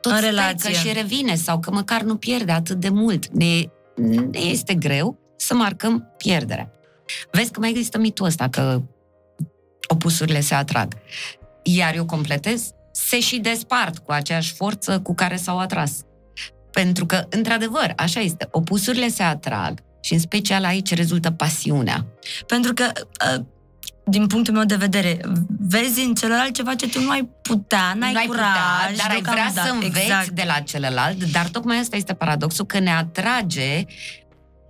Tot În sper relație. că și revine sau că măcar nu pierde atât de mult. Ne, ne este greu să marcăm pierderea. Vezi că mai există mitul ăsta că opusurile se atrag. Iar eu completez, se și despart cu aceeași forță cu care s-au atras. Pentru că, într-adevăr, așa este, opusurile se atrag și în special aici rezultă pasiunea. Pentru că, uh, din punctul meu de vedere, vezi în celălalt ceva ce tu nu ai putea, n-ai nu ai curaj. putea, dar ai vrea deocamdată. să înveți exact. de la celălalt, dar tocmai asta este paradoxul, că ne atrage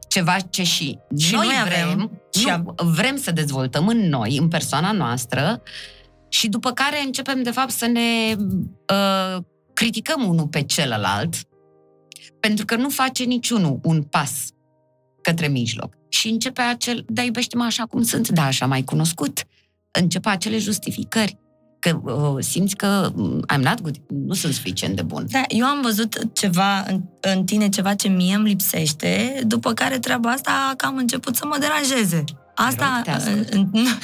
ceva ce și, Și noi, noi avem. vrem, Și nu, am- vrem să dezvoltăm în noi, în persoana noastră, și după care începem, de fapt, să ne uh, criticăm unul pe celălalt, pentru că nu face niciunul un pas către mijloc. Și începe acel, da, iubește-mă așa cum sunt, da, așa mai cunoscut. Începe acele justificări. Că uh, simți că mm, I'm not good, nu sunt suficient de bun. Da, eu am văzut ceva în, în tine, ceva ce mie îmi lipsește, după care treaba asta cam început să mă deranjeze. Asta, rog, te ascult. în- în- (laughs)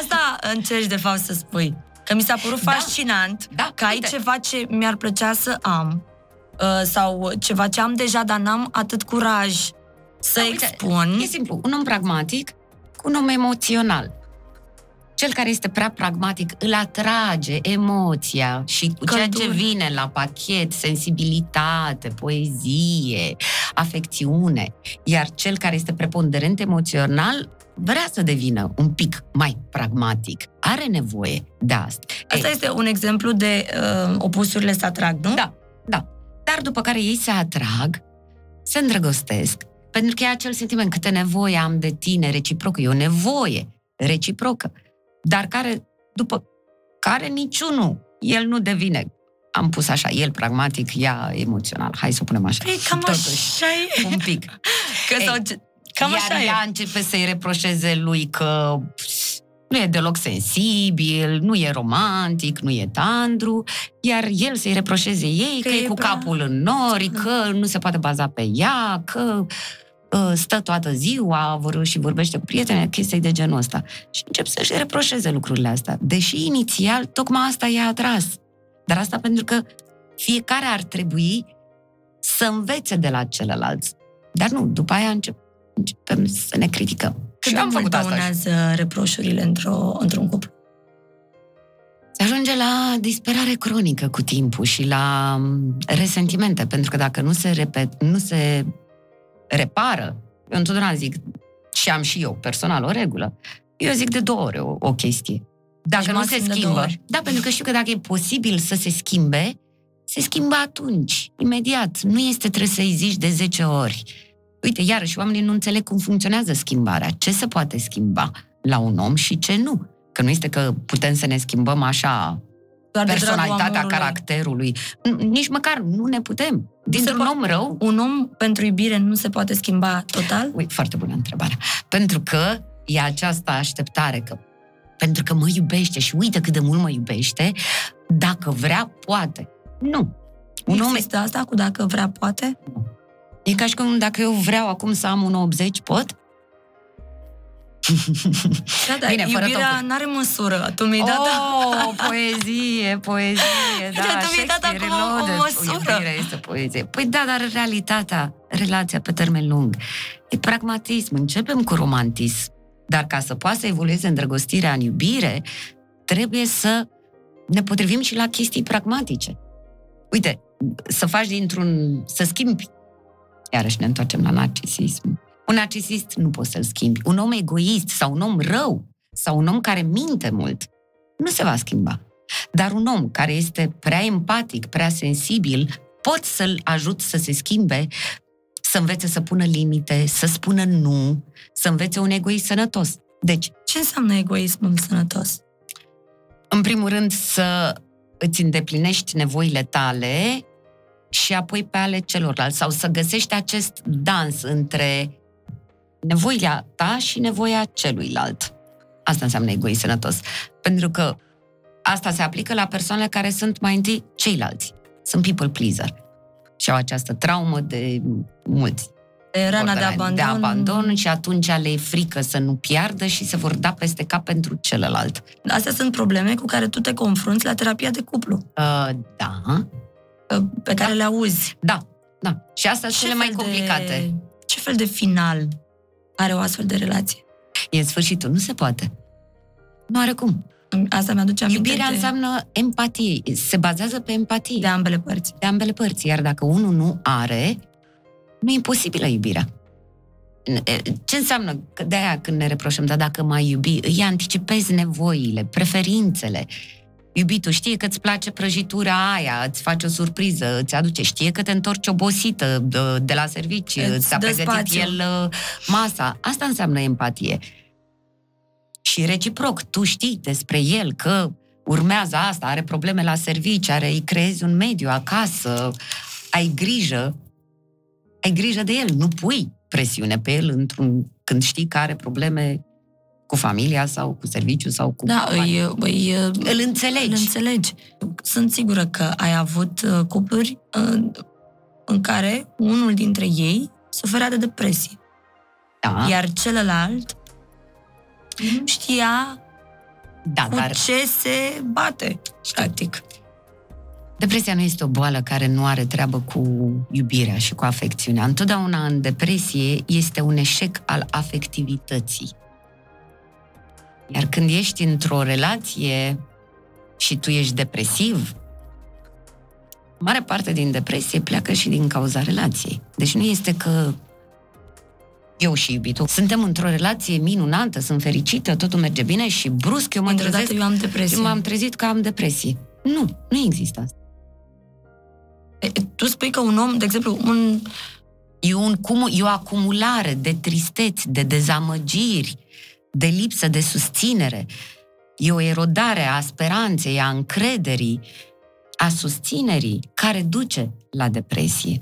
asta încerci de fapt să spui. Că mi s-a părut Da. fascinant Da, că ai uite. ceva ce mi-ar plăcea să am uh, sau ceva ce am deja, dar n-am atât curaj să Da, uite, expun. E simplu, un om pragmatic cu un om emoțional. Cel care este prea pragmatic îl atrage emoția și cu ceea ce Căldură. vine la pachet, sensibilitate, poezie, afecțiune. Iar cel care este preponderent emoțional vrea să devină un pic mai pragmatic. Are nevoie de asta. Asta Ei, este un exemplu de uh, opusurile se atrag, nu? Da, da. Dar după care ei se atrag, se îndrăgostesc, pentru că e acel sentiment, câte nevoie am de tine, reciprocă, e o nevoie reciprocă, dar care, după care niciunul, el nu devine, am pus așa, el pragmatic, ea emoțional, hai să o punem așa. Păi cam Totuși, așa e. Un pic. Că Ei, sau, cam Iar așa e. ea începe să-i reproșeze lui că nu e deloc sensibil, nu e romantic, nu e tandru, iar el să-i reproșeze ei că, Că e e cu prea- capul în nori, că nu se poate baza pe ea, că uh, stă toată ziua vor, și vorbește cu prietene, chestii de genul ăsta. Și încep să-și reproșeze lucrurile astea. Deși inițial tocmai asta i-a atras. Dar asta pentru că fiecare ar trebui să învețe de la celălalt. Dar nu, după aia încep, începem să ne criticăm. Cât și de am mult făcut asta. și- dăunează reproșurile într-o, într-un cuplu? Se ajunge la disperare cronică cu timpul și la mm, resentimente, pentru că dacă nu se, repet, nu se repară, eu întotdeauna zic, și am și eu personal o regulă, eu zic de două ori o, o chestie. Dacă Deci nu se maxim de două schimbă, ori. da, pentru că știu că dacă e posibil să se schimbe, se schimbă atunci, imediat. Nu este trebuie să-i zici de 10 ori. Uite, iarăși, oamenii nu înțeleg cum funcționează schimbarea. Ce se poate schimba la un om și ce nu. Că nu este că putem să ne schimbăm așa Doar de dragul personalitatea amorului. caracterului. N- Nici măcar nu ne putem. Dintr-un poate- om rău, Un om pentru iubire nu se poate schimba total? Uite, foarte bună întrebare. Pentru că e această așteptare că pentru că mă iubește și uite cât de mult mă iubește, dacă vrea, poate. Nu. Un om Există asta cu dacă vrea, poate? e ca și cum dacă eu vreau acum să am un 80, pot? Da, da, Bine, fără iubirea tocuri. nu are măsură. Tu mi-ai dat... Oh, (laughs) poezie, poezie, da, Uite, tu mi-ai dat Shakespeare acum o- o Reloaded. măsură. Iubirea este poezie. Păi da, dar realitatea, relația pe termen lung, e pragmatism. Începem cu romantism, dar ca să poată să evolueze îndrăgostirea în iubire, trebuie să ne potrivim și la chestii pragmatice. Uite, să faci dintr-un... să schimbi. Iarăși ne întoarcem la narcisism. Un narcisist nu poți să-l schimbi. Un om egoist sau un om rău sau un om care minte mult nu se va schimba. Dar un om care este prea empatic, prea sensibil, pot să-l ajut să se schimbe, să învețe să pună limite, să spună nu, să învețe un egoist sănătos. Deci, Ce înseamnă egoismul sănătos? în primul rând, să îți îndeplinești nevoile tale și apoi pe ale celorlalți, sau să găsești acest dans între nevoia ta și nevoia celuilalt. Asta înseamnă egoist sănătos. Pentru că asta se aplică la persoanele care sunt mai întâi ceilalți. Sunt people pleaser. Și au această traumă de mulți. De rana de borderline, abandon. de abandon și atunci le e frică să nu piardă și se vor da peste cap pentru celălalt. Astea sunt probleme cu care tu te confrunți la terapia de cuplu, Uh, da, uh, pe care le auzi. da, da. Și astea sunt cele mai fel complicate. De, ce fel de final are o astfel de relație? E sfârșitul, nu se poate. Nu are cum. Asta mi-aduce aminte Iubirea de, înseamnă empatie. Se bazează pe empatie. de ambele părți. de ambele părți. Iar dacă unul nu are, nu e posibilă iubirea. Ce înseamnă? Că de-aia când ne reproșăm, dar dacă mai iubi, îi anticipezi nevoile, preferințele. Iubitul știe că îți place prăjitura aia, îți face o surpriză, îți aduce, știe că te întorci obosită de, de la serviciu, Îți ți-a dă pregătit spațiu. el uh, masa. Asta înseamnă empatie. Și reciproc, tu știi despre el că urmează asta, are probleme la serviciu, are, îi creezi un mediu acasă, ai grijă, ai grijă de el, nu pui presiune pe el într-un, când știi că are probleme cu familia sau cu serviciu sau cu Da, îi, îi, îl înțelegi. îl înțelegi. Sunt sigură că ai avut uh, cupluri în, în care unul dintre ei suferea de depresie, Da, iar celălalt nu știa da, cu dar ce se bate, practic. depresia nu este o boală care nu are treabă cu iubirea și cu afecțiunea. Întotdeauna în depresie este un eșec al afectivității. Iar când ești într-o relație și tu ești depresiv, mare parte din depresie pleacă și din cauza relației. Deci nu este că eu și iubitul suntem într-o relație minunată, sunt fericită, totul merge bine și brusc eu mă Dintr-o trezesc dată eu am depresie. și m-am trezit că am depresie. Nu, nu există asta. E, Tu spui că un om, de exemplu, un E, un, cum, e o acumulare de tristeți, de dezamăgiri, de lipsă de susținere. E o erodare a speranței, a încrederii, a susținerii, care duce la depresie.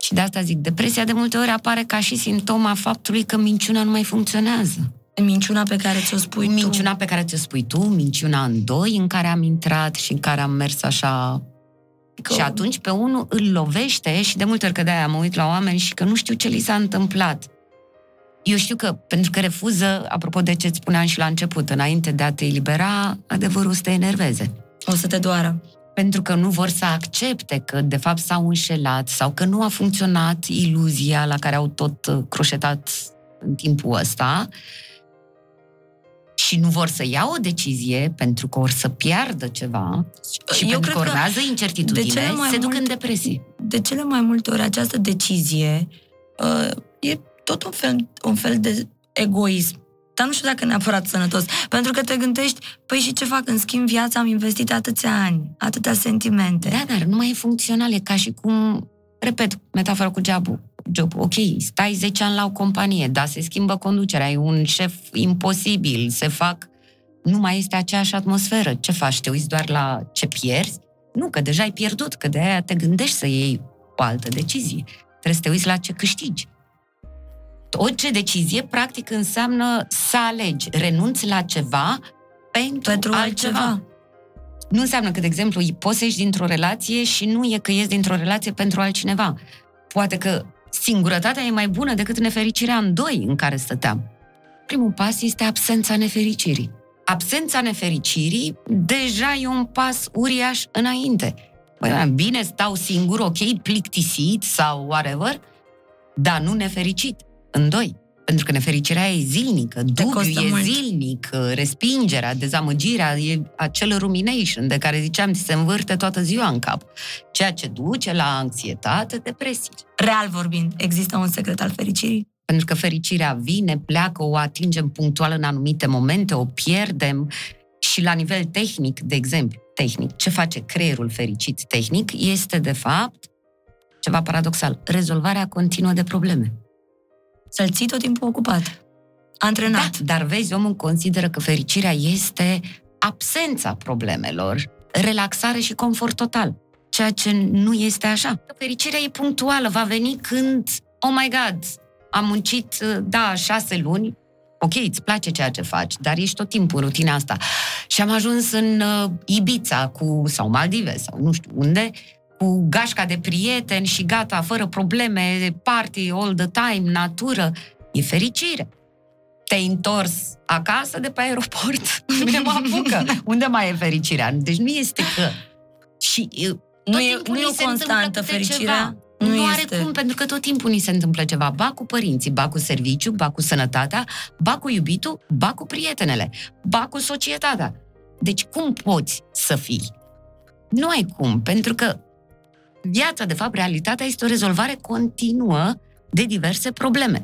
Și de asta zic, depresia de multe ori apare ca și simptoma faptului că minciuna nu mai funcționează. minciuna pe care ți-o spui minciuna pe care ți-o spui tu, minciuna în doi în care am intrat și în care am mers așa Că- Și atunci pe unul îl lovește și de multe ori că de-aia mă uit la oameni și că nu știu ce li s-a întâmplat. Eu știu că, pentru că refuză, apropo de ce îți spuneam și la început, înainte de a te elibera, adevărul o să te enerveze. tu. O să te doară. Pentru că nu vor să accepte că, de fapt, s-au înșelat sau că nu a funcționat iluzia la care au tot uh, croșetat în timpul ăsta și nu vor să ia o decizie pentru că or să piardă ceva și Eu pentru cred că că urmează de incertitudine, cele mai se duc multe- în depresie. De cele mai multe ori această decizie uh, e tot un fel, un fel de egoism. Dar nu știu dacă neapărat sănătos. Pentru că te gândești, păi și ce fac? În schimb, viața am investit atâția ani, atâtea sentimente. Da, dar nu mai e funcțional, e ca și cum, repet, metafora cu jobul. Job, ok, stai 10 ani la o companie, dar se schimbă conducerea, ai un șef imposibil, se fac, nu mai este aceeași atmosferă. Ce faci? Te uiți doar la ce pierzi? Nu, că deja ai pierdut, că de aia te gândești să iei o altă decizie. Trebuie să te uiți la ce câștigi. Orice decizie, practic, înseamnă să alegi, renunți la ceva pentru, Pentru altceva. nu înseamnă că, de exemplu, poți să ieși dintr-o relație și nu e că ieși dintr-o relație pentru altcineva. Poate că singurătatea e mai bună decât nefericirea în doi în care stăteam. Primul pas este absența nefericirii. Absența nefericirii deja e un pas uriaș înainte. Băi, mă, bine, stau singur, ok, plictisit sau whatever, dar nu nefericit în doi. Pentru că nefericirea e zilnică, dubiu costă e mult. zilnic, respingerea, dezamăgirea, e acel rumination de care ziceam, ți se învârte toată ziua în cap. Ceea ce duce la anxietate, depresie. Real vorbind, există un secret al fericirii? Pentru că fericirea vine, pleacă, o atingem punctual în anumite momente, o pierdem și la nivel tehnic, de exemplu, tehnic, ce face creierul fericit tehnic este, de fapt, ceva paradoxal, rezolvarea continuă de probleme. Să-l ții tot timpul ocupat. Antrenat. Da, dar vezi, omul consideră că fericirea este absența problemelor, relaxare și confort total. Ceea ce nu este așa. Că Fericirea e punctuală, va veni când, oh my god, am muncit, da, șase luni, ok, îți place ceea ce faci, dar ești tot timpul în rutina asta. Și am ajuns în uh, Ibiza cu, sau Maldive sau nu știu unde, cu gașca de prieteni și gata, fără probleme, party all the time, natură. E fericire te-ai întors acasă de pe aeroport, (laughs) mine mă apucă. Unde mai e fericirea? Deci nu este că... Și uh, tot Nu e- timpul nu e ni o se întâmplă constantă câte fericirea? Ceva. Nu Nu, are este. cum, pentru că tot timpul ni se întâmplă ceva. Ba cu părinții, ba cu serviciu, ba cu sănătatea, ba cu iubitul, ba cu prietenele, ba cu societatea. Deci cum poți să fii? Nu ai cum, pentru că viața, de fapt, realitatea este o rezolvare continuă de diverse probleme.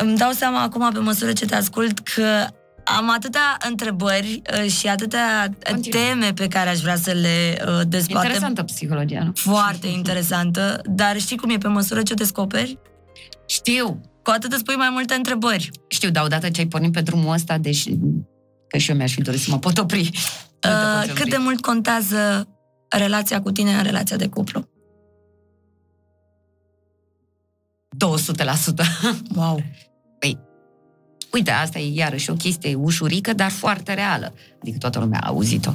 Îmi dau seama acum, pe măsură ce te ascult, că am atâtea întrebări uh, și atâtea Continuă. teme pe care aș vrea să le uh, dezbatem. Interesantă psihologia, nu? Foarte (laughs) interesantă, dar știi cum e pe măsură ce descoperi? Știu, Cu atât îți pui mai multe întrebări. știu, dar odată ce ai pornit pe drumul ăsta, deși că și eu mi-aș fi dorit să mă pot opri. Nu te Uh, poți cât opri. de mult contează relația cu tine în relația de cuplu? 200%. Wow! Uite, asta e iarăși o chestie ușurică, dar foarte reală. Adică toată lumea a auzit-o.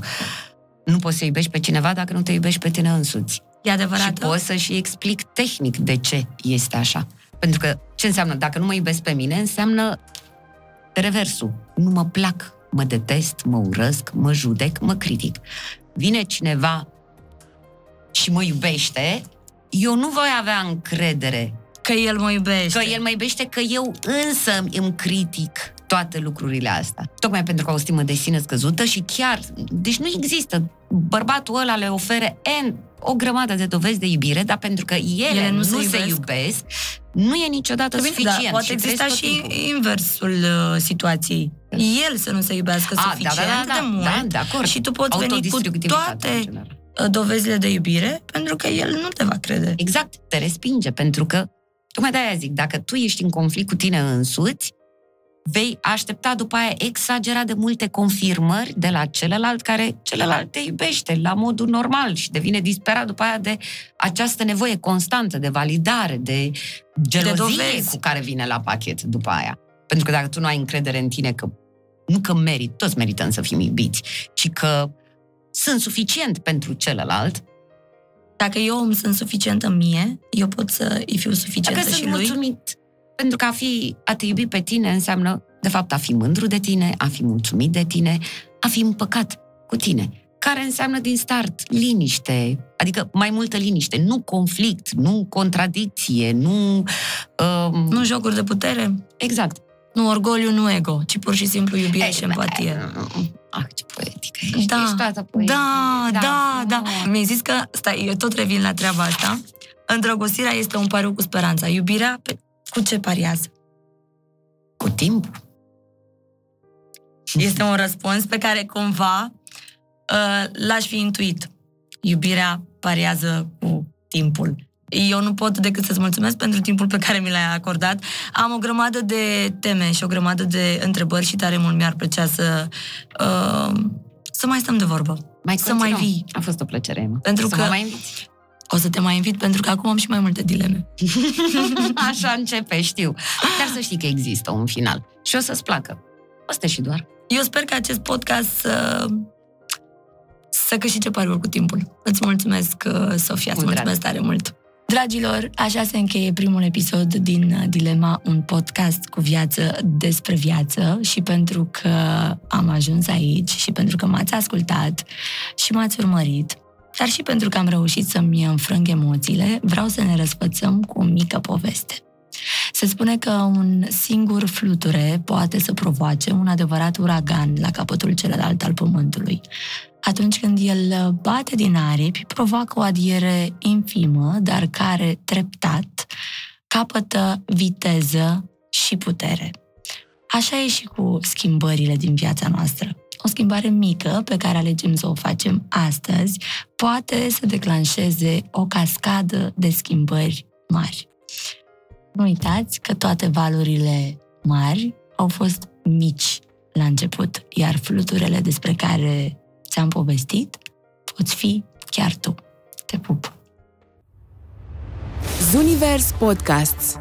Nu poți să iubești pe cineva dacă nu te iubești pe tine însuți. E Și adevărat? pot să și explic tehnic de ce este așa. Pentru că ce înseamnă? Dacă nu mă iubesc pe mine, înseamnă reversul. Nu mă plac, mă detest, mă urăsc, mă judec, mă critic. Vine cineva și mă iubește, eu nu voi avea încredere Că el mă iubește. că el mă iubește, că eu însă îmi critic toate lucrurile astea. Tocmai pentru că au o stimă de sine scăzută și chiar, deci nu există. Bărbatul ăla le ofere N, o grămadă de dovezi de iubire, dar pentru că ele, Ele nu nu, se se, iubesc. iubesc, nu e niciodată Bine, suficient. da, poate și exista trăiesc tot și timpul. inversul uh, situației. El să nu se iubească A, suficient da, da, da, de da, mult da, de acord. și tu poți veni cu Autodistructivitate, în toate general. uh, dovezile de iubire pentru că el nu te va crede. Exact, te respinge, pentru că, tocmai de-aia zic, dacă tu ești în conflict cu tine însuți, vei aștepta după aia exagerat de multe confirmări de la celălalt care celălalt te iubește la modul normal și devine disperat după aia de această nevoie constantă de validare, de gelozie dovezi. cu care vine la pachet după aia. Pentru că dacă tu nu ai încredere în tine că nu că merit, toți merităm să fim iubiți, ci că sunt suficient pentru celălalt, Dacă eu îmi sunt suficientă mie, eu pot să îi fiu suficientă Dacă și sunt lui. mulțumit. Pentru că a, fi, a te iubi pe tine înseamnă, de fapt, a fi mândru de tine, a fi mulțumit de tine, a fi împăcat cu tine. Care înseamnă din start liniște, adică mai multă liniște, nu conflict, nu contradicție, nu... Um, Nu jocuri de putere, Exact. nu orgoliu, nu ego, ci pur și simplu iubire Ei, și empatie. Ah, ce poetică ești. Da, ești toată poetică. Da, da, da. frumos. Mi-ai zis că, stai, eu tot revin la treaba asta. Îndrăgostirea este un pariu cu speranța. Iubirea, pe, cu ce pariază? Cu timp. Este un răspuns pe care cumva uh, l-aș fi intuit. Iubirea pariază cu timpul. Eu nu pot decât să-ți mulțumesc pentru timpul pe care mi l-ai acordat. Am o grămadă de teme și o grămadă de întrebări și tare mult mi-ar plăcea să, uh, să mai stăm de vorbă. Mai Să mai continuăm. vii. A fost o plăcere, Emma. Pentru să că- mă mai inviți. O să te mai invit pentru că acum am și mai multe dileme. (laughs) Așa începe, știu. Dar să știi că există un final. Și o să-ți placă. Asta și doar. Eu sper că acest podcast să, să câștige pariul cu timpul. Îți mulțumesc, uh, Sofia, îți Cu drag. mulțumesc tare mult. Dragilor, așa se încheie primul episod din uh, Dilema, un podcast cu viață despre viață și pentru că am ajuns aici și pentru că m-ați ascultat și m-ați urmărit, dar și pentru că am reușit să-mi înfrâng emoțiile, vreau să ne răsfățăm cu o mică poveste. Se spune că un singur fluture poate să provoace un adevărat uragan la capătul celălalt al pământului. Atunci când el bate din aripi, provoacă o adiere infimă, dar care, treptat, capătă viteză și putere. Așa e și cu schimbările din viața noastră. O schimbare mică pe care alegem să o facem astăzi poate să declanșeze o cascadă de schimbări mari. Nu uitați că toate valurile mari au fost mici la început, iar fluturele despre care ți-am povestit poți fi chiar tu. Te pup! Zunivers Podcasts